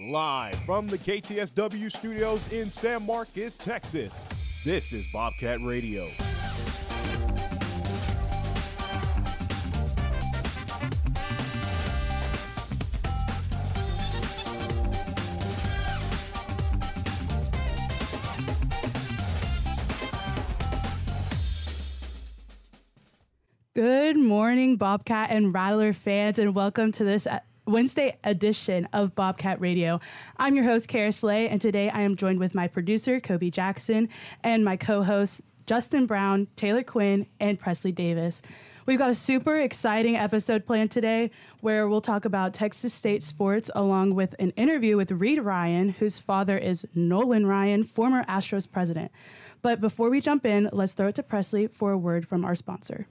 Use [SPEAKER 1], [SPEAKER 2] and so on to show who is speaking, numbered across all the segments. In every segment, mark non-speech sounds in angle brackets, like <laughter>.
[SPEAKER 1] Live from the KTSW studios in San Marcos, Texas, this is Bobcat Radio.
[SPEAKER 2] Good morning, Bobcat and Rattler fans, and welcome to this Wednesday edition of Bobcat Radio. I'm your host, Karys Lay, and today I am joined with my producer, Koby Jackson, and my co hosts, Justin Brown, Taylor Cuen, and Preslie Davis. We've got a super exciting episode planned today where we'll talk about Texas State sports along with an interview with Reid Ryan, whose father is Nolan Ryan, former Astros president. But before we jump in, let's throw it to Preslie for a word from our sponsor.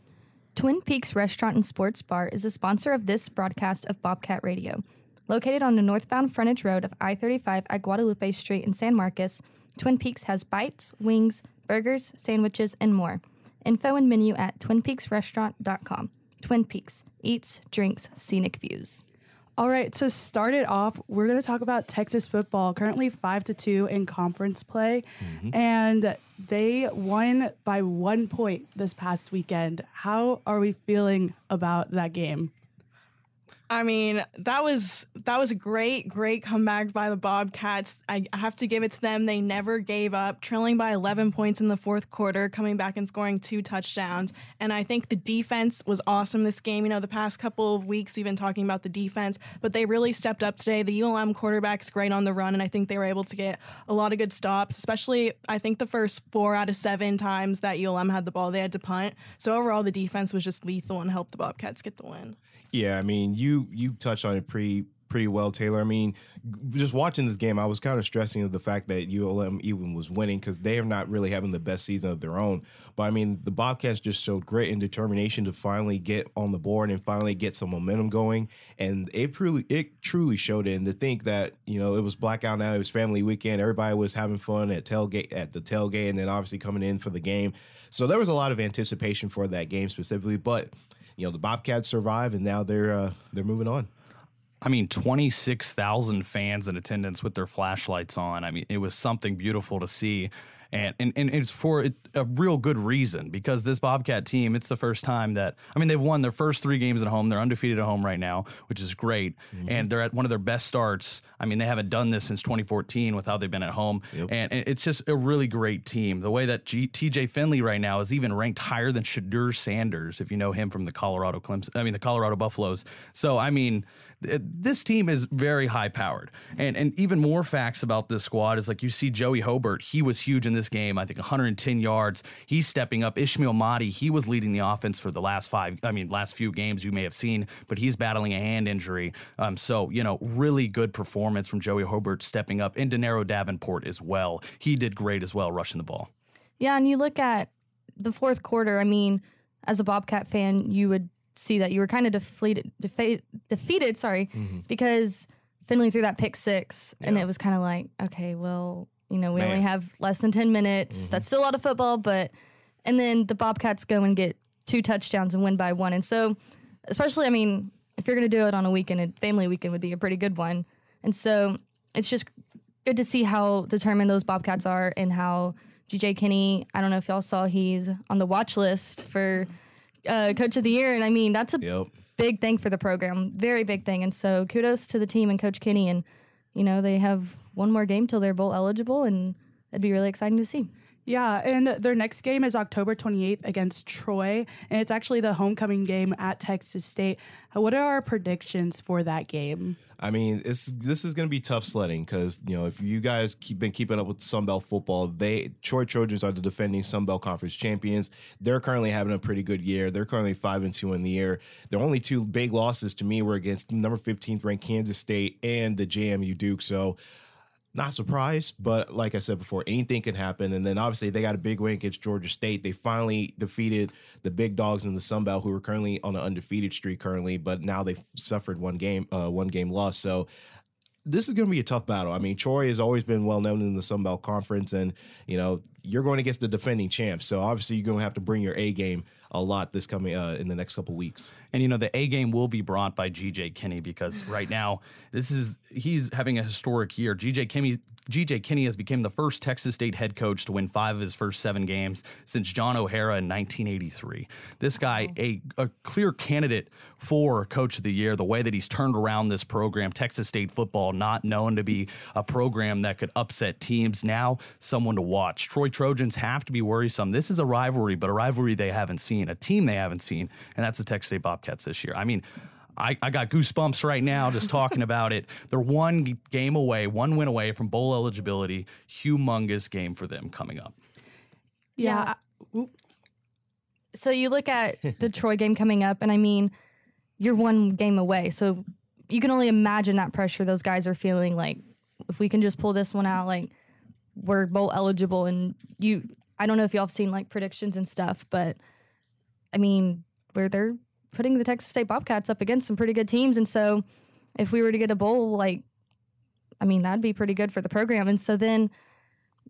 [SPEAKER 3] Twin Peaks Restaurant and Sports Bar is a sponsor of this broadcast of Bobcat Radio. Located on the northbound frontage road of I 35 at Guadalupe Street in San Marcos, Twin Peaks has bites, wings, burgers, sandwiches, and more. Info and menu at twinpeaksrestaurant.com. Twin Peaks eats, drinks, scenic views.
[SPEAKER 2] All right, to start it off, we're going to talk about Texas football, currently 5 to 2 in conference play,
[SPEAKER 4] Mm-hmm.
[SPEAKER 2] and they won by 1 point this past weekend. How are we feeling about that game?
[SPEAKER 4] I mean, that was that was a great, great comeback by the Bobcats. I have to give it to them. They never gave up, trailing by 11 points in the fourth quarter, coming back and scoring two touchdowns. And I think the defense was awesome this game. You know, the past couple of weeks we've been talking about the defense, but they really stepped up today. The ULM quarterback's great on the run, and I think they were able to get a lot of good stops. Especially, I think the first four out of seven times that ULM had the ball, they had to punt. So overall, the defense was just lethal and helped the Bobcats get the win.
[SPEAKER 5] Yeah, I mean, you you touched on it pretty pretty well, Taylor. I mean, just watching this game, I was kind of stressing of the fact that ULM even was winning because they are not really having the best season of their own. But I mean, the Bobcats just showed grit and determination to finally get on the board and finally get some momentum going, and it truly it truly showed it. And to think that you know it was blackout now, it was family weekend, everybody was having fun at tailgate at the tailgate, and then obviously coming in for the game. So there was a lot of anticipation for that game specifically, but you know the Bobcats survive and now they're uh, they're moving on.
[SPEAKER 6] I mean, 26,000 fans in attendance with their flashlights on. I mean, it was something beautiful to see. And, and, and it's for a real good reason because this Bobcat team, it's the first time that, I mean, they've won their first three games at home. They're undefeated at home right now, which is great. Mm-hmm. And they're at one of their best starts. I mean, they haven't done this since 2014 with how they've been at home. And, and it's just a really great team. The way that G- TJ Finley right now is even ranked higher than Shedeur Sanders, if you know him from the Colorado Clemson, I mean, the Colorado Buffaloes. So, I mean, this team is very high powered. And and even more facts about this squad is like you see Joey Hobert, he was huge in this game. I think 110 yards. He's stepping up. Ismail Mahdi, he was leading the offense for the last five, I mean, last few games you may have seen, but he's battling a hand injury. Um, so, you know, really good performance from Joey Hobert stepping up. And Denaro Davenport as well. He did great as well, rushing the ball.
[SPEAKER 3] Yeah, and you look at the fourth quarter. I mean, as a Bobcat fan, you would see that you were kind of defeated, defa- defeated. Sorry, mm-hmm. because Finley threw that pick six, and it was kind of like, okay, well, you know, we only have less than ten minutes. Mm-hmm. That's still a lot of football, but and then the Bobcats go and get two touchdowns and win by one, and so especially, I mean, if you're going to do it on a weekend, a family weekend would be a pretty good one, and so it's just good to see how determined those Bobcats are and how GJ Kinney, I don't know if y'all saw, he's on the watch list for uh, Coach of the Year. And I mean, that's a
[SPEAKER 5] Yep.
[SPEAKER 3] big thing for the program, very big thing. And so kudos to the team and Coach Kinney. And, you know, they have one more game till they're bowl eligible, and it'd be really exciting to see.
[SPEAKER 2] Yeah, and their next game is October 28th against Troy, and it's actually the homecoming game at Texas State. What are our predictions for that game?
[SPEAKER 5] I mean, it's this is going to be tough sledding because you know if you guys keep been keeping up with Sun Belt football, they Troy Trojans are the defending Sun Belt Conference champions. They're currently having a pretty good year. They're currently five and two in the year. Their only two big losses to me were against number 15th ranked Kansas State and the JMU Duke. So not surprised, but like I said before, anything can happen. And then obviously they got a big win against Georgia State. They finally defeated the big dogs in the Sun Belt, who are currently on an undefeated streak currently, but now they've suffered one game, uh, one game loss. So this is going to be a tough battle. I mean, Troy has always been well known in the Sun Belt Conference, and you know you're going against the defending champs. So obviously you're going to have to bring your A game a lot this coming uh, in the next couple weeks.
[SPEAKER 6] And you know the A game will be brought by GJ Kinney because right now this is he's having a historic year. GJ Kinney GJ Kinney has become the first Texas State head coach to win five of his first seven games since John O'Hara in 1983. This guy, a, a clear candidate for Coach of the Year, the way that he's turned around this program, Texas State football, not known to be a program that could upset teams. Now, someone to watch. Troy Trojans have to be worrisome. This is a rivalry, but a rivalry they haven't seen, a team they haven't seen, and that's the Texas State Bobcats this year. I mean, I, I got goosebumps right now just talking <laughs> about it. They're one game away, one win away from bowl eligibility. Humongous game for them coming up.
[SPEAKER 2] Yeah.
[SPEAKER 3] So you look at the <laughs> Troy game coming up, and I mean, you're one game away. So you can only imagine that pressure those guys are feeling. Like, if we can just pull this one out, like we're bowl eligible. And you, I don't know if y'all have seen like predictions and stuff, but I mean, where they're putting the Texas State Bobcats up against some pretty good teams. And so if we were to get a bowl, like, I mean, that'd be pretty good for the program. And so then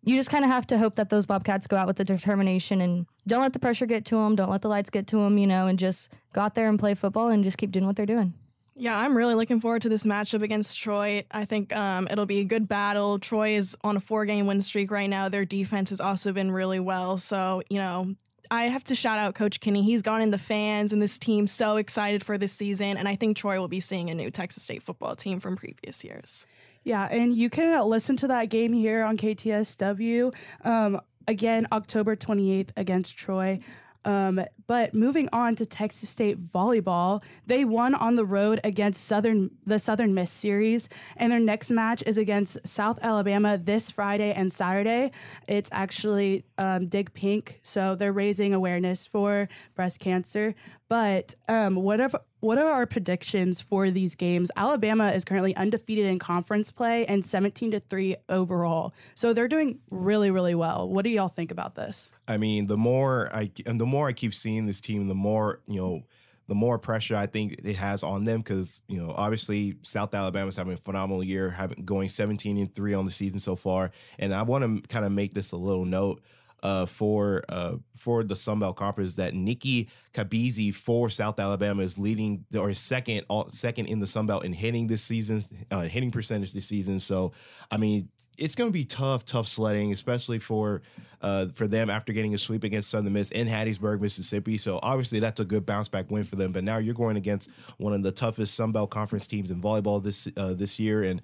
[SPEAKER 3] you just kind of have to hope that those Bobcats go out with the determination and don't let the pressure get to them, don't let the lights get to them, you know, and just go out there and play football and just keep doing what they're doing.
[SPEAKER 4] Yeah, I'm really looking forward to this matchup against Troy. I think um, it'll be a good battle. Troy is on a four game win streak right now. Their defense has also been really well. So, you know, I have to shout out Coach Kinney. He's gone in the fans and this team so excited for this season. And I think Troy will be seeing a new Texas State football team from previous years.
[SPEAKER 2] Yeah, and you can uh, listen to that game here on KTSW. Um, again, October 28th against Troy. Um, but moving on to Texas State volleyball, they won on the road against Southern the Southern Miss series, and their next match is against South Alabama this Friday and Saturday. It's actually um, Dig Pink, so they're raising awareness for breast cancer. But um, what are what are our predictions for these games? Alabama is currently undefeated in conference play and 17 to 3 overall. So they're doing really, really well. What do y'all think about this?
[SPEAKER 5] I mean, the more I and the more I keep seeing this team, the more you know, the more pressure I think it has on them because you know, obviously South Alabama's having a phenomenal year, having going 17 and three on the season so far, and I want to kind of make this a little note uh, for uh, for the Sun Belt Conference that Nikki Kabizi for South Alabama is leading or second all, second in the Sun Belt in hitting this season, uh, hitting percentage this season. So, I mean, it's going to be tough, tough sledding, especially for uh, for them after getting a sweep against Southern Miss in Hattiesburg, Mississippi. So obviously that's a good bounce back win for them. But now you're going against one of the toughest Sun Belt Conference teams in volleyball this uh, this year, and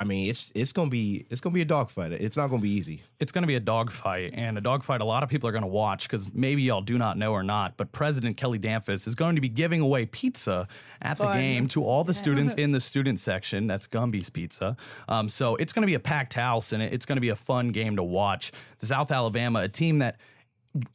[SPEAKER 5] I mean, it's it's gonna be it's gonna be a dogfight. It's not gonna be easy.
[SPEAKER 6] It's going to be a dogfight, and a dogfight a lot of people are going to watch because maybe y'all do not know or not, but President Kelly Damphousse is going to be giving away pizza at the game to all the students in the student section. That's Gumby's Pizza. Um, so it's going to be a packed house, and it's going to be a fun game to watch. The South Alabama, a team that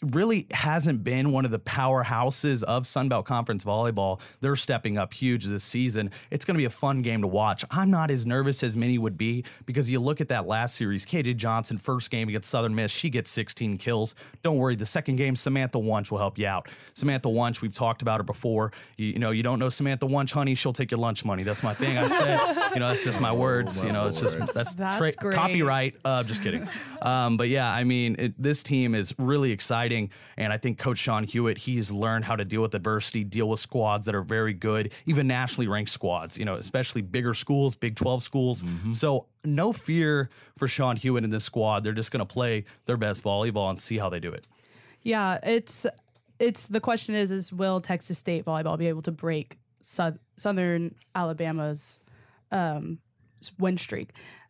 [SPEAKER 6] really hasn't been one of the powerhouses of Sunbelt Conference volleyball. They're stepping up huge this season. It's going to be a fun game to watch. I'm not as nervous as many would be because you look at that last series, KJ Johnson, first game against Southern Miss, she gets 16 kills. Don't worry, the second game, Samantha Wunsch will help you out. Samantha Wunsch, we've talked about her before. You, you know, you don't know Samantha Wunsch, honey, she'll take your lunch money. That's my thing. I said, you know, that's just my words. You know, it's just that's,
[SPEAKER 2] That's
[SPEAKER 6] tra- copyright. Uh, just kidding. Um, but yeah, I mean, it, this team is really exciting, and I think Coach Sean Huiet he's learned how to deal with adversity, deal with squads that are very good, even nationally ranked squads. You know, especially bigger schools, Big Twelve schools. So no fear for Sean Huiet and this squad. They're just going to play their best volleyball and see how they do it.
[SPEAKER 2] Yeah, it's it's the question is is will Texas State volleyball be able to break Sou- Southern Alabama's um, win streak,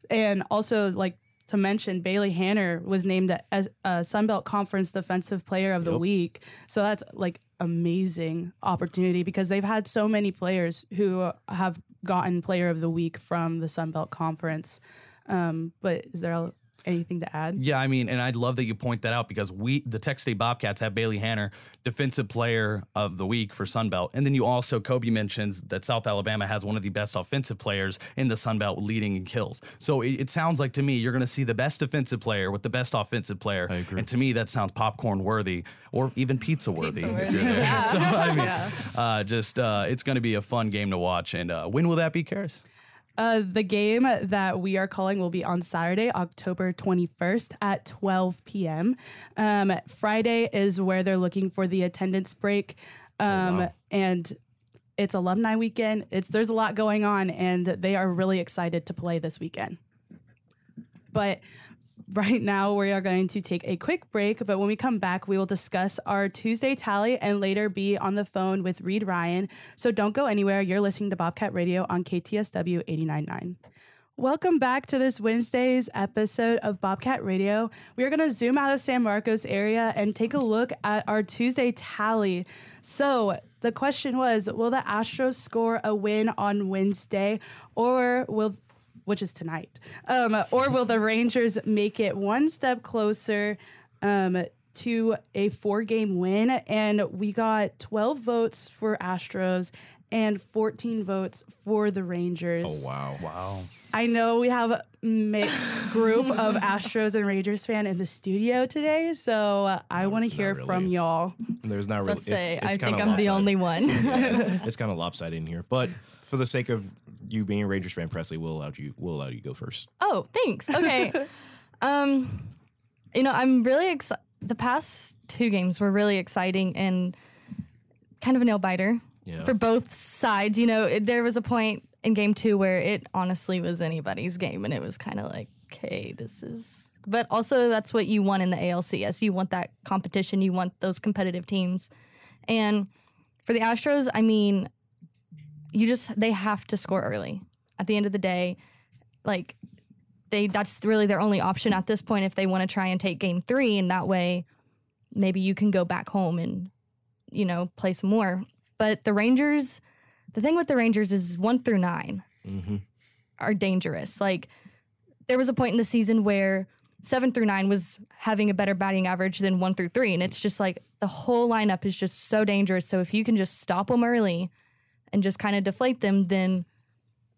[SPEAKER 2] and also like to mention Bailey Hanner was named a, as a Sun Belt Conference Defensive Player of the
[SPEAKER 5] Yep.
[SPEAKER 2] Week, so that's like amazing opportunity because they've had so many players who have gotten Player of the Week from the Sun Belt Conference. Um, but is there anything to add?
[SPEAKER 6] Yeah, I mean, and I'd love that you point that out because we, the Texas State Bobcats, have Bailey Hanner, Defensive Player of the Week for Sunbelt. And then you also, Koby mentions that South Alabama has one of the best offensive players in the Sunbelt leading in kills. So it, it sounds like to me, you're going to see the best defensive player with the best offensive player. I
[SPEAKER 5] agree.
[SPEAKER 6] And to me, that sounds popcorn worthy or even pizza worthy.
[SPEAKER 3] Pizza-worthy. Yeah. <laughs>
[SPEAKER 6] So, I mean,
[SPEAKER 3] Yeah.
[SPEAKER 6] uh, just, uh, it's going to be a fun game to watch. And uh, when will that be, Karys?
[SPEAKER 2] Uh, the game that we are calling will be on Saturday, October 21st at 12 p.m. Um, Friday is where they're looking for the attendance break. Um,
[SPEAKER 5] wow.
[SPEAKER 2] And it's alumni weekend. It's there's a lot going on, and they are really excited to play this weekend. But right now we are going to take a quick break. But when we come back, we will discuss our Tuesday tally and later be on the phone with Reid Ryan. So don't go anywhere. You're listening to Bobcat Radio on KTSW 89.9. Welcome back to this Wednesday's episode of Bobcat Radio. We are going to zoom out of San Marcos area and take a look at our Tuesday tally. So, the question was Will the Astros score a win on Wednesday, or will, which is tonight, um, or will the Rangers make it one step closer um, to a four game win? And we got 12 votes for Astros and 14 votes for the Rangers.
[SPEAKER 5] Oh wow.
[SPEAKER 6] Wow.
[SPEAKER 2] I know we have a mixed <laughs> group of Astros and Rangers fan in the studio today, so uh, I want to hear
[SPEAKER 5] really.
[SPEAKER 2] from y'all.
[SPEAKER 5] There's not really.
[SPEAKER 3] Let's say
[SPEAKER 5] it's,
[SPEAKER 3] I think I'm the only one. <laughs>
[SPEAKER 5] it's kind of lopsided in here, but for the sake of you being a Rangers fan, Preslie, we'll allow you. We'll allow you to go first.
[SPEAKER 3] Oh, thanks. Okay. <laughs> um, you know, I'm really excited. The past two games were really exciting and kind of a nail biter
[SPEAKER 5] Yeah.
[SPEAKER 3] for both sides. You know, it, there was a point in game two where it honestly was anybody's game, and it was kind of like, okay, this is. But also, that's what you want in the ALCS. You want that competition. You want those competitive teams, and for the Astros, I mean, you just they have to score early. At the end of the day, like they that's really their only option at this point if they want to try and take game three and that way maybe you can go back home and you know play some more but the rangers the thing with the rangers is one through 9
[SPEAKER 5] Mm-hmm.
[SPEAKER 3] are dangerous like there was a point in the season where seven through nine was having a better batting average than one through three and it's just like the whole lineup is just so dangerous so if you can just stop them early and just kind of deflate them then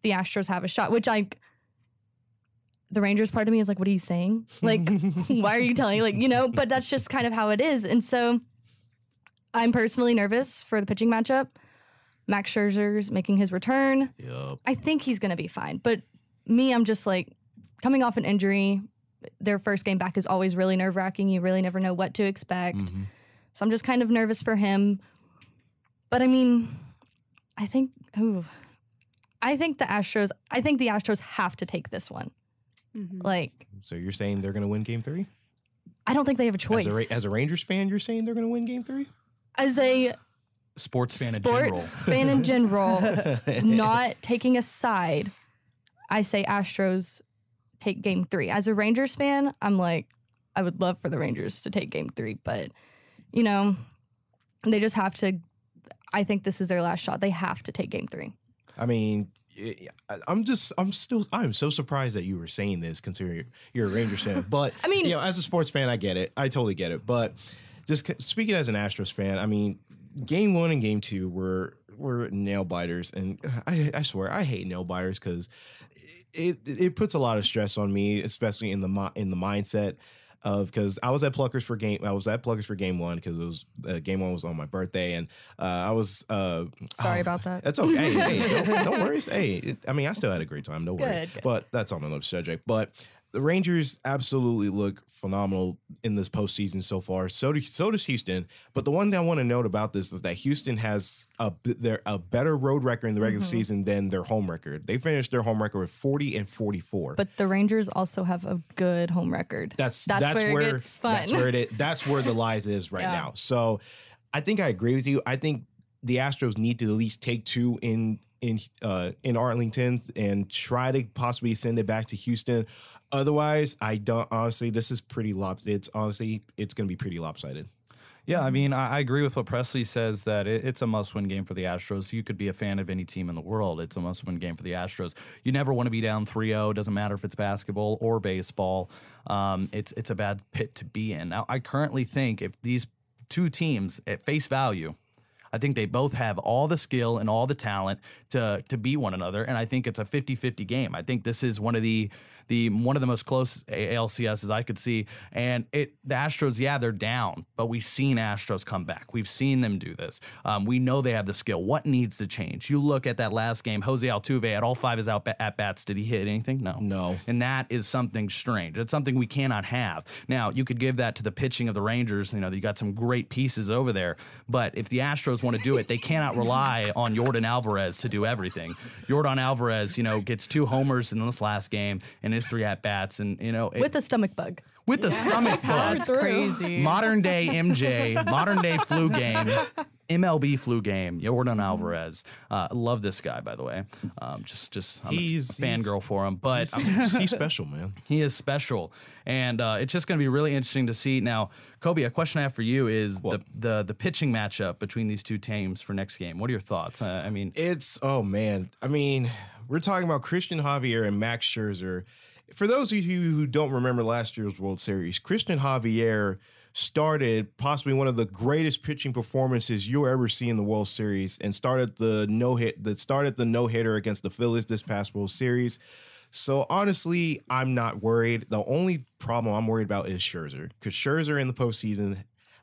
[SPEAKER 3] the astros have a shot which i the Rangers part of me is like, what are you saying? Like, <laughs> why are you telling? Like, you know, but that's just kind of how it is. And so I'm personally nervous for the pitching matchup. Max Scherzer's making his return.
[SPEAKER 5] Yep.
[SPEAKER 3] I think he's going to be fine. But me, I'm just like coming off an injury. Their first game back is always really nerve wracking. You really never know what to expect.
[SPEAKER 5] Mm-hmm.
[SPEAKER 3] So I'm just kind of nervous for him. But I mean, I think, ooh, I think the Astros, I think the Astros have to take this one. Like,
[SPEAKER 5] So you're saying they're going to win Game Three?
[SPEAKER 3] I don't think they have a choice.
[SPEAKER 5] As a, as a Rangers fan, you're saying they're going to win Game Three?
[SPEAKER 3] As a
[SPEAKER 6] Sports fan in general.
[SPEAKER 3] sports <laughs> fan in general, <laughs> not taking a side, I say Astros take game three. As a Rangers fan, I'm like, I would love for the Rangers to take game three, but you know, they just have to. I think this is their last shot. They have to take game three.
[SPEAKER 5] I mean, I- I'm just, I'm still, I'm so surprised that you were saying this, considering you're a Rangers fan. But <laughs>
[SPEAKER 3] I mean-
[SPEAKER 5] you know, as a sports fan, I get it. I totally get it. But just speaking as an Astros fan, I mean, game one and game two were were nail biters, and I, I swear I hate nail biters because it it puts a lot of stress on me, especially in the in the mindset of because I was at Pluckers for game I was at Pluckers for game one because it was uh, game one was on my birthday and uh, I was uh,
[SPEAKER 3] Sorry
[SPEAKER 5] oh,
[SPEAKER 3] about that.
[SPEAKER 5] That's okay. hey, hey, no, no worries. Hey, it, I mean I still had a great time. No worries. But that's on another subject. But the Rangers absolutely look phenomenal in this postseason so far. So do, so does Houston. But the one thing I want to note about this is that Houston has a their a better road record in the regular
[SPEAKER 3] Mm-hmm.
[SPEAKER 5] season than their home record. They finished their home record with 40 and 44.
[SPEAKER 3] But the Rangers also have a good home record.
[SPEAKER 5] That's
[SPEAKER 3] that's,
[SPEAKER 5] that's,
[SPEAKER 3] where,
[SPEAKER 5] where,
[SPEAKER 3] it gets fun.
[SPEAKER 5] That's where it that's where the lies is <laughs> right
[SPEAKER 3] Yeah.
[SPEAKER 5] now. So I think I agree with you. I think the Astros need to at least take two in in uh in Arlington and try to possibly send it back to Houston. Otherwise, I don't honestly this is pretty lopsided. It's honestly it's gonna be pretty lopsided.
[SPEAKER 6] Yeah, I mean, I, agree with what Preslie says that it, it's a must-win game for the Astros. You could be a fan of any team in the world. It's a must-win game for the Astros. You never want to be down 3-0. Doesn't matter if it's basketball or baseball. Um, it's it's a bad pit to be in. Now, I currently think if these two teams at face value, I think they both have all the skill and all the talent to to beat one another, and I think it's a 50-50 game. I think this is one of the the one of the most close ALCSs I could see. And it the Astros, yeah, they're down, but we've seen Astros come back. We've seen them do this. Um, we know they have the skill. What needs to change? You look at that last game. Jose Altuve at all five his out at bats. Did he hit anything? No.
[SPEAKER 5] No.
[SPEAKER 6] And that is something strange. It's something we cannot have. Now you could give that to the pitching of the Rangers. You know you got some great pieces over there, but if the Astros want to do it, they cannot rely <laughs> on Yordan Alvarez to do everything. Yordan Alvarez, you know, gets two homers in this last game and his three at bats, and you know, it-
[SPEAKER 3] with a stomach bug.
[SPEAKER 6] with a stomach <laughs> bug.
[SPEAKER 2] That's crazy.
[SPEAKER 6] Modern day MJ, modern day flu game, MLB flu game. Yordan Alvarez. Uh, love this guy, by the way. Um, just, just I'm
[SPEAKER 5] He's-
[SPEAKER 6] a fangirl
[SPEAKER 5] he's-
[SPEAKER 6] for him, but
[SPEAKER 5] He's, he's <laughs> special, man.
[SPEAKER 6] he is special, and uh, it's just going to be really interesting to see. Now, Koby, a question I have for you is the, the the pitching matchup between these two teams for next game. What are your thoughts? Uh, I mean,
[SPEAKER 5] It's oh man. I mean, we're talking about Cristian Javier and Max Scherzer. For those of you who don't remember last year's World Series, Cristian Javier started possibly one of the greatest pitching performances you'll ever see in the World Series and started the no hit that started the no hitter against the Phillies this past World Series. So honestly, I'm not worried. The only problem I'm worried about is Scherzer because Scherzer in the postseason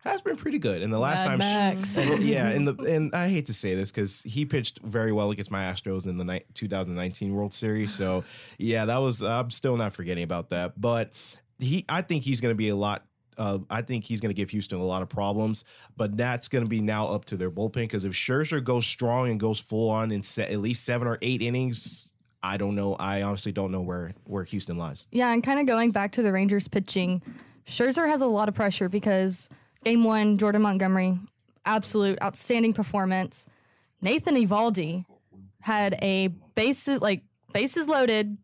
[SPEAKER 5] has been pretty good. And the last
[SPEAKER 3] Mad
[SPEAKER 5] time,
[SPEAKER 3] Max. <laughs>
[SPEAKER 5] and- yeah, and the <laughs> and I hate to say this because he pitched very well against my Astros in the ni- 2019 World Series. So yeah, that was I'm still not forgetting about that. But he, I think he's going to be a lot. Uh, I think he's going to give Houston a lot of problems, but that's going to be now up to their bullpen because if Scherzer goes strong and goes full on in set, at least seven or eight innings, I don't know. I honestly don't know where where Houston lies.
[SPEAKER 3] Yeah, and kind of going back to the Rangers pitching, Scherzer has a lot of pressure because game one, Jordan Montgomery, absolute outstanding performance. Nathan Eovaldi had a bases like bases loaded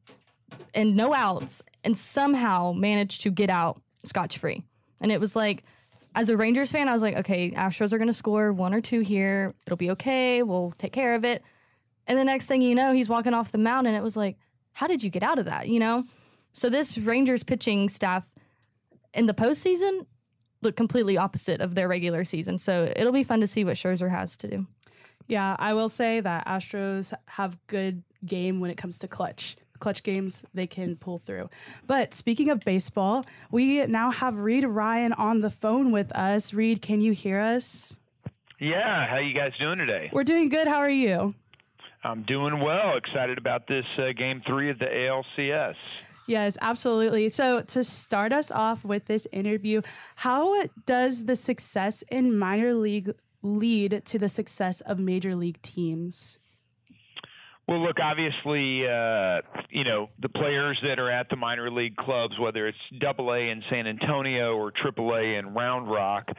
[SPEAKER 3] and no outs, and somehow managed to get out scotch free. And it was like, as a Rangers fan, I was like, okay, Astros are going to score one or two here. It'll be okay. We'll take care of it. And the next thing you know, he's walking off the mound, and it was like, how did you get out of that? You know? So this Rangers pitching staff in the postseason look completely opposite of their regular season. So it'll be fun to see what Scherzer has to do.
[SPEAKER 2] Yeah, I will say that Astros have good game when it comes to clutch. Clutch games they can pull through. But speaking of baseball, we now have Reid Ryan on the phone with us. Reid, can you hear us?
[SPEAKER 7] Yeah, how you guys doing today?
[SPEAKER 2] We're doing good. How are you?
[SPEAKER 7] I'm doing well. Excited about this uh, game three of the ALCS.
[SPEAKER 2] Yes, absolutely. So, to start us off with this interview, how does the success in minor league lead to the success of major league teams?
[SPEAKER 7] Well, look, obviously, uh, you know the players that are at the minor league clubs, whether it's Double A in San Antonio or Triple A in Round Rock,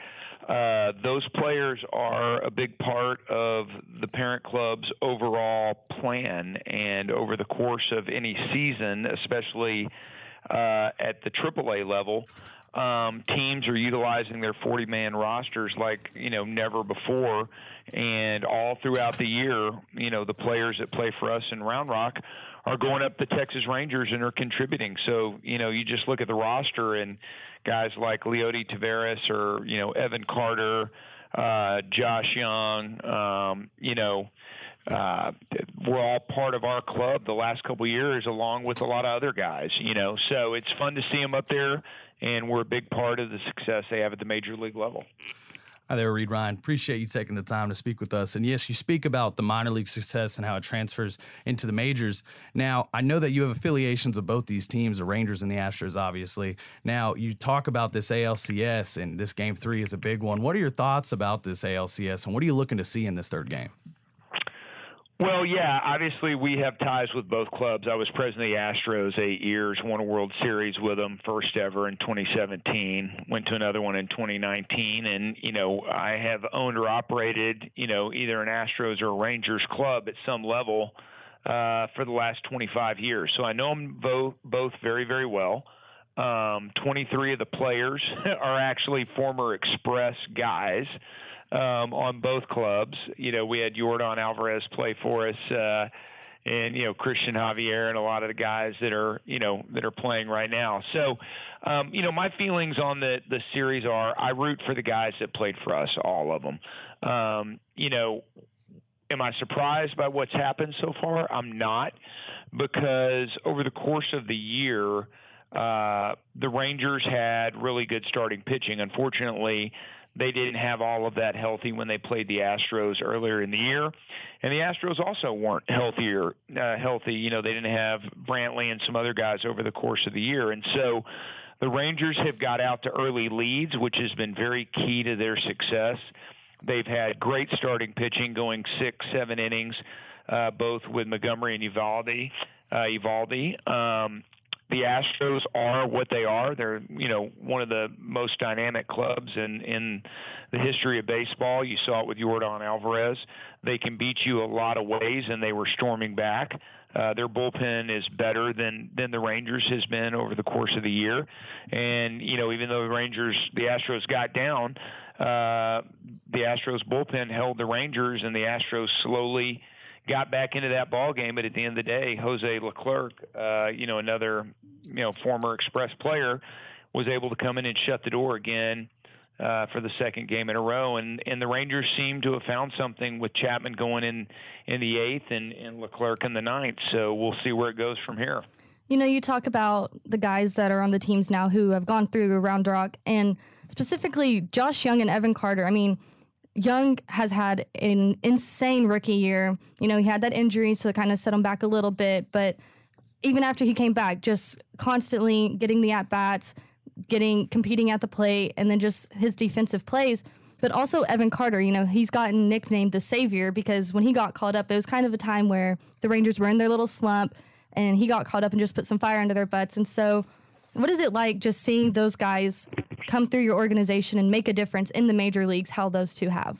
[SPEAKER 7] uh, those players are a big part of the parent club's overall plan. And over the course of any season, especially uh, at the Triple A level, um, teams are utilizing their 40 man rosters like you know never before and all throughout the year you know the players that play for us in round rock are going up the texas rangers and are contributing so you know you just look at the roster and guys like leody taveras or you know evan carter uh, josh jung um, you know uh, we're all part of our club the last couple years, along with a lot of other guys. You know, so it's fun to see them up there, and we're a big part of the success they have at the major league level.
[SPEAKER 6] Hi there, Reid Ryan. Appreciate you taking the time to speak with us. And yes, you speak about the minor league success and how it transfers into the majors. Now, I know that you have affiliations of both these teams, the Rangers and the Astros, obviously. Now, you talk about this ALCS, and this game three is a big one. What are your thoughts about this ALCS, and what are you looking to see in this third game?
[SPEAKER 7] Well, yeah, obviously we have ties with both clubs. I was president of the Astros eight years, won a World Series with them, first ever in 2017. Went to another one in 2019, and you know I have owned or operated, you know, either an Astros or a Rangers club at some level uh, for the last 25 years. So I know them both very very well. Um, 23 of the players <laughs> are actually former Express guys um, on both clubs. You know, we had Yordan Alvarez play for us uh, and you know Cristian Javier and a lot of the guys that are you know that are playing right now. So, um, you know, my feelings on the the series are I root for the guys that played for us, all of them. Um, you know, am I surprised by what's happened so far? I'm not, because over the course of the year. Uh, the Rangers had really good starting pitching. Unfortunately, they didn't have all of that healthy when they played the Astros earlier in the year, and the Astros also weren't healthier, uh, healthy. You know, they didn't have Brantley and some other guys over the course of the year, and so the Rangers have got out to early leads, which has been very key to their success. They've had great starting pitching, going six, seven innings, uh, both with Montgomery and Eovaldi. Uh. Um, the Astros are what they are. They're, you know, one of the most dynamic clubs in in the history of baseball. You saw it with Yordan Alvarez. They can beat you a lot of ways, and they were storming back. Uh, their bullpen is better than than the Rangers has been over the course of the year, and you know, even though the Rangers, the Astros got down, uh, the Astros bullpen held the Rangers, and the Astros slowly got back into that ball game. But at the end of the day, Jose Leclerc, uh, you know, another you know former Express player, was able to come in and shut the door again. Uh, for the second game in a row, and and the Rangers seem to have found something with Chapman going in in the eighth and, and Leclerc in the ninth. So we'll see where it goes from here.
[SPEAKER 3] You know, you talk about the guys that are on the teams now who have gone through Round Rock, and specifically Josh Jung and Evan Carter. I mean, Jung has had an insane rookie year. You know, he had that injury, so it kind of set him back a little bit. But even after he came back, just constantly getting the at bats, getting competing at the plate, and then just his defensive plays. But also Evan Carter, you know, he's gotten nicknamed the savior because when he got called up, it was kind of a time where the Rangers were in their little slump, and he got called up and just put some fire under their butts. And so, what is it like just seeing those guys come through your organization and make a difference in the major leagues? How those two have?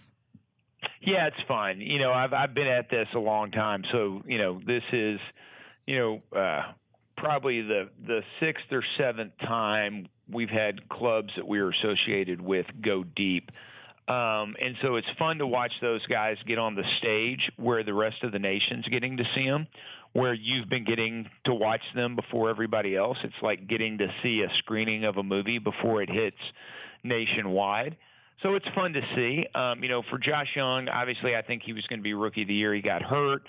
[SPEAKER 7] Yeah, it's fun. You know, I've I've been at this a long time, so you know this is, you know, uh, probably the the sixth or seventh time we've had clubs that we are associated with go deep. Um, and so it's fun to watch those guys get on the stage where the rest of the nation's getting to see them, where you've been getting to watch them before everybody else. It's like getting to see a screening of a movie before it hits nationwide. So it's fun to see. Um, you know, for Josh Jung, obviously, I think he was going to be rookie of the year. He got hurt,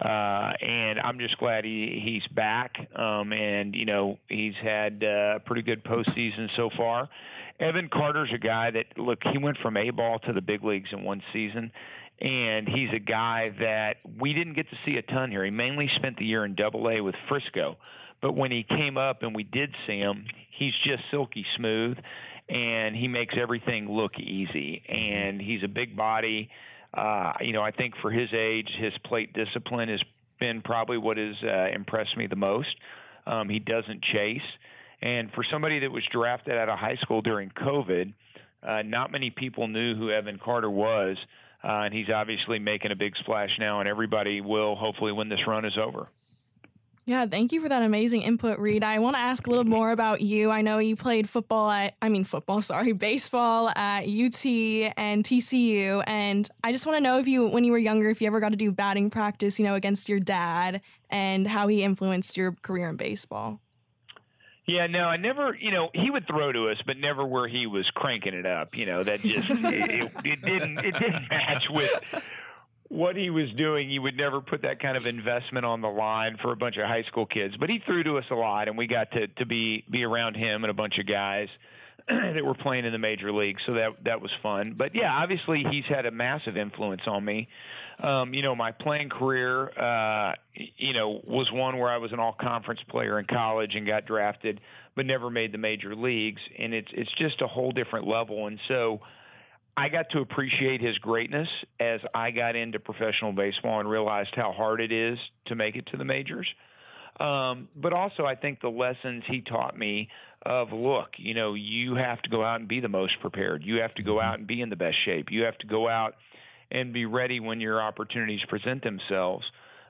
[SPEAKER 7] uh, and I'm just glad he he's back. Um, and you know, he's had uh, a pretty good postseason so far. Evan Carter's a guy that look. He went from A ball to the big leagues in one season, and he's a guy that we didn't get to see a ton here. He mainly spent the year in Double A with Frisco, but when he came up and we did see him, he's just silky smooth and he makes everything look easy. And he's a big body. Uh, you know, I think for his age, his plate discipline has been probably what has uh, impressed me the most. Um, he doesn't chase. And for somebody that was drafted out of high school during COVID, uh, not many people knew who Evan Carter was. Uh, and he's obviously making a big splash now, and everybody will hopefully when this run is over.
[SPEAKER 4] Yeah, thank you for that amazing input, Reid. I want to ask a little more about you. I know you played football at, I mean, football, <laughs> sorry, baseball at UT and TCU. And I just want to know if you, when you were younger, if you ever got to do batting practice, you know, against your dad and how he influenced your career in baseball.
[SPEAKER 7] Yeah, no, I never. You know, he would throw to us, but never where he was cranking it up. You know, that just it, it, didn't it didn't <laughs> match with what he was doing, you would never put that kind of investment on the line for a bunch of high school kids. But he threw to us a lot, and we got to to be be around him and a bunch of guys <clears throat> that were playing in the major leagues. So that that was fun. But yeah, obviously he's had a massive influence on me. Um, you know, my playing career, uh, you know, was one where I was an all conference player in college and got drafted, but never made the major leagues. And it's it's just a whole different level. And so I got to appreciate his greatness as I got into professional baseball and realized how hard it is to make it to the majors. Um, but also, I think the lessons he taught me of look, you know, you have to go out and be the most prepared. You have to go out and be in the best shape. You have to go out and be ready when your opportunities present themselves.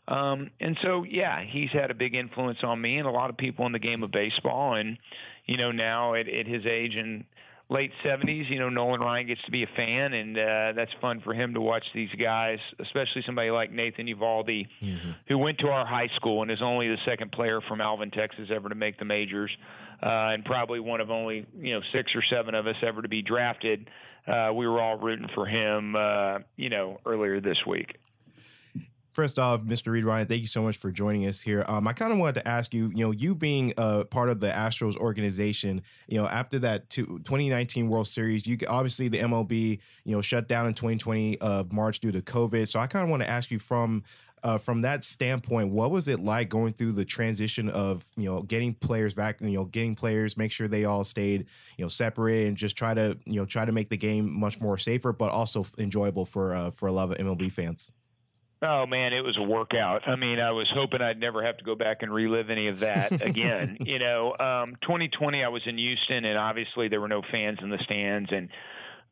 [SPEAKER 7] Um, and so, yeah, he's had a big influence on me and a lot of people in the game of baseball. And, you know, now at, at his age and late 70s, you know, Nolan Ryan gets to be a fan, and uh, that's fun for him to watch these guys, especially somebody like Nathan Eovaldi, mm-hmm. who went to our high school and is only the second player from Alvin, Texas, ever to make the majors, uh, and probably one of only you know six or seven of us ever to be drafted. Uh, we were all rooting for him, uh, you know, earlier this week
[SPEAKER 5] first off, Mr. Reid Ryan, thank you so much for joining us here. Um, I kind of wanted to ask you, you know, you being a part of the Astros organization, you know, after that 2019 World Series, you obviously the MLB, you know, shut down in 2020 of uh, March due to COVID. So I kind of want to ask you from uh, from that standpoint, what was it like going through the transition of you know getting players back, you know, getting players, make sure they all stayed you know separate, and just try to you know try to make the game much more safer, but also enjoyable for uh, for a lot of MLB fans.
[SPEAKER 7] Oh man, it was a workout. I mean, I was hoping I'd never have to go back and relive any of that <laughs> again. you know, um, 2020, I was in Houston, and obviously there were no fans in the stands, and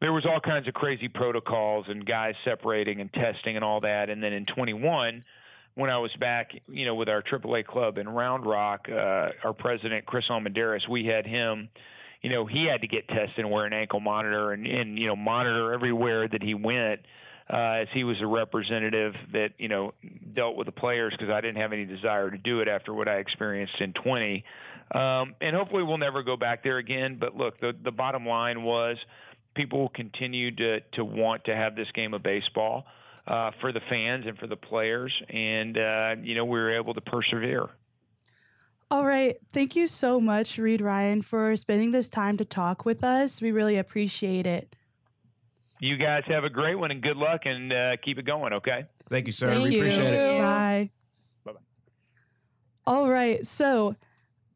[SPEAKER 7] there was all kinds of crazy protocols and guys separating and testing and all that. And then in 21, when I was back, you know, with our AAA club in Round Rock, uh, our president Chris Almendarez, we had him. You know, he had to get tested and wear an ankle monitor and, and you know monitor everywhere that he went uh, as he was a representative that you know dealt with the players because I didn't have any desire to do it after what I experienced in 20. Um, and hopefully we'll never go back there again. But look, the the bottom line was people continue to to want to have this game of baseball uh, for the fans and for the players, and uh, you know we were able to persevere.
[SPEAKER 2] All right. Thank you so much, Reid Ryan, for spending this time to talk with us. We really appreciate it
[SPEAKER 7] you guys have a great one and good luck and uh, keep it going, okay?
[SPEAKER 5] Thank you, sir.
[SPEAKER 2] Thank
[SPEAKER 5] we
[SPEAKER 2] you.
[SPEAKER 5] appreciate
[SPEAKER 2] it. Bye. Bye bye. All right. So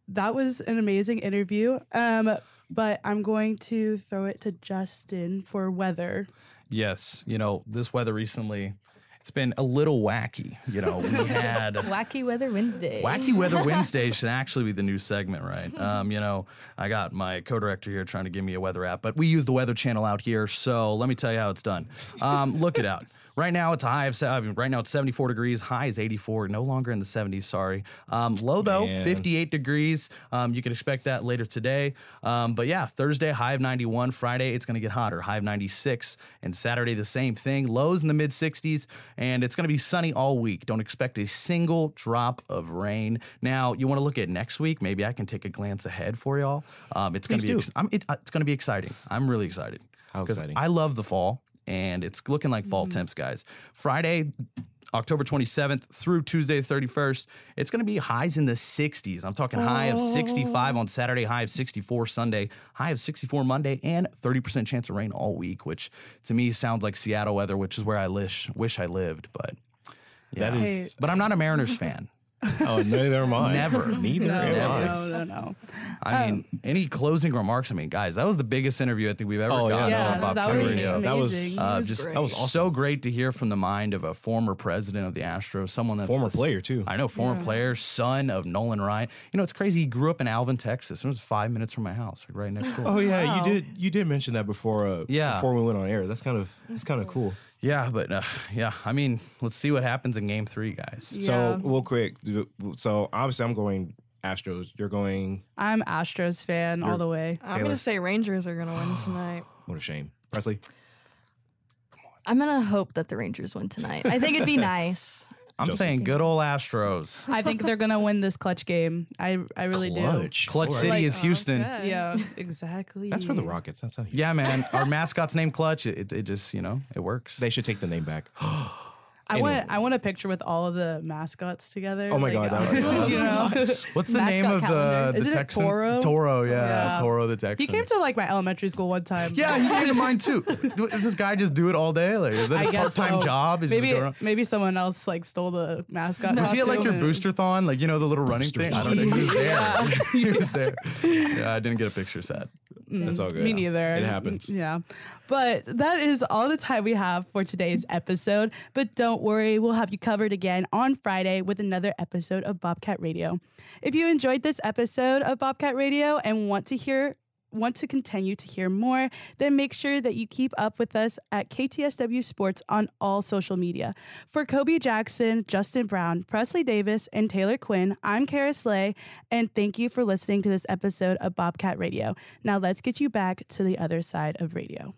[SPEAKER 2] that was an amazing interview. Um, but I'm going to throw it to Justin for weather.
[SPEAKER 6] Yes. You know, this weather recently it's been a little wacky. You know, we <laughs> had
[SPEAKER 3] Wacky Weather Wednesday.
[SPEAKER 6] Wacky Weather <laughs> Wednesday should actually be the new segment, right? Um, you know, I got my co-director here trying to give me a weather app, but we use the Weather Channel out here, so let me tell you how it's done. Um, look it out. Right now it's a high of I mean, right now it's 74 degrees. High is 84. No longer in the 70s. Sorry. Um, low though, Man. 58 degrees. Um, you can expect that later today. Um, but yeah, Thursday high of 91. Friday it's going to get hotter. High of 96. And Saturday the same thing. Lows in the mid 60s. And it's going to be sunny all week. Don't expect a single drop of rain. Now you want to look at next week. Maybe I can take a glance ahead for y'all. Um, it's going to be. Ex- it, uh, it's going to be exciting. I'm really excited.
[SPEAKER 5] How exciting!
[SPEAKER 6] I love the fall and it's looking like fall mm-hmm. temps, guys. Friday, October 27th through Tuesday 31st, it's going to be highs in the 60s. I'm talking high of 65 on Saturday, high of 64 Sunday, high of 64 Monday, and 30% chance of rain all week, which to me sounds like Seattle weather, which is where I wish, wish I lived. But yeah. That is, but I'm not a Mariners <laughs> fan.
[SPEAKER 5] Oh, neither am I.
[SPEAKER 6] Never. <laughs>
[SPEAKER 5] Neither no, am
[SPEAKER 2] I. No, no, no.
[SPEAKER 6] I mean, um, any closing remarks? I mean, guys, that was the biggest interview I think we've ever oh, gotten
[SPEAKER 2] yeah. on Bob's that was Radio.
[SPEAKER 6] That
[SPEAKER 2] was, uh,
[SPEAKER 6] was just great. that was awesome. so great to hear from the mind of a former president of the Astros, someone that's
[SPEAKER 5] former player too.
[SPEAKER 6] I know, former yeah. player, son of Nolan Ryan. You know, it's crazy. He grew up in Alvin, Texas. It was five minutes from my house, like right next door.
[SPEAKER 5] oh yeah, wow. you did. You did mention that before. Uh,
[SPEAKER 6] yeah,
[SPEAKER 5] before we went on air. That's kind of that's kind of cool.
[SPEAKER 6] Yeah, but uh, yeah, I mean, let's see what happens in Game Three, guys.
[SPEAKER 5] Yeah. So real quick, so obviously I'm going Astros. You're going.
[SPEAKER 2] I'm Astros fan all the way.
[SPEAKER 4] I'm gonna say Rangers are gonna win <sighs> tonight.
[SPEAKER 5] what a shame, Preslie.
[SPEAKER 3] I'm gonna hope that the Rangers win tonight. I think it'd be <laughs> nice.
[SPEAKER 6] I'm Joseph. saying good old Astros.
[SPEAKER 2] I think they're gonna win this clutch game. I I really
[SPEAKER 5] clutch.
[SPEAKER 2] do.
[SPEAKER 6] Clutch City like, is Houston.
[SPEAKER 2] Okay. Yeah, <laughs> exactly.
[SPEAKER 5] That's for the Rockets. That's how.
[SPEAKER 6] Yeah, man. Our <laughs> mascot's named Clutch. It, it just you know it works.
[SPEAKER 5] They should take the name back. <gasps> <gasps> <gasps>
[SPEAKER 2] I anyway. want I want a picture with all of the mascots together.
[SPEAKER 5] Oh my like, god, that <laughs> would
[SPEAKER 2] awesome. you know? <laughs>
[SPEAKER 6] What's the Mascot name of the, the
[SPEAKER 2] Is
[SPEAKER 6] Texan?
[SPEAKER 2] Toro?
[SPEAKER 6] Toro, yeah. yeah. Toro the Texan.
[SPEAKER 2] He came to like my elementary school one time.
[SPEAKER 6] Yeah, he came to mine too. <laughs> Does this guy just do it all day? Like, is that his part time so. job? Is
[SPEAKER 2] maybe maybe someone else like stole the mascot.
[SPEAKER 6] Was he at like your booster thon? Like you know the little running booster thing? I don't know. He was there. Yeah. he was there. Yeah, I didn't get a picture set. Mm.
[SPEAKER 5] That's all good.
[SPEAKER 2] Me neither.
[SPEAKER 5] It happens.
[SPEAKER 2] Mm, yeah. But that is all the time we have for today's episode. But don't worry, we'll have you covered again on Friday with another episode of Bobcat Radio. If you enjoyed this episode of Bobcat Radio and want to hear want to continue to hear more, then make sure that you keep up with us at KTSW Sports on all social media. For Koby Jackson, Justin Brown, Preslie Davis, and Taylor Cuen, I'm Karys Lay, and thank you for listening to this episode of Bobcat Radio. Now let's get you back to the other side of radio.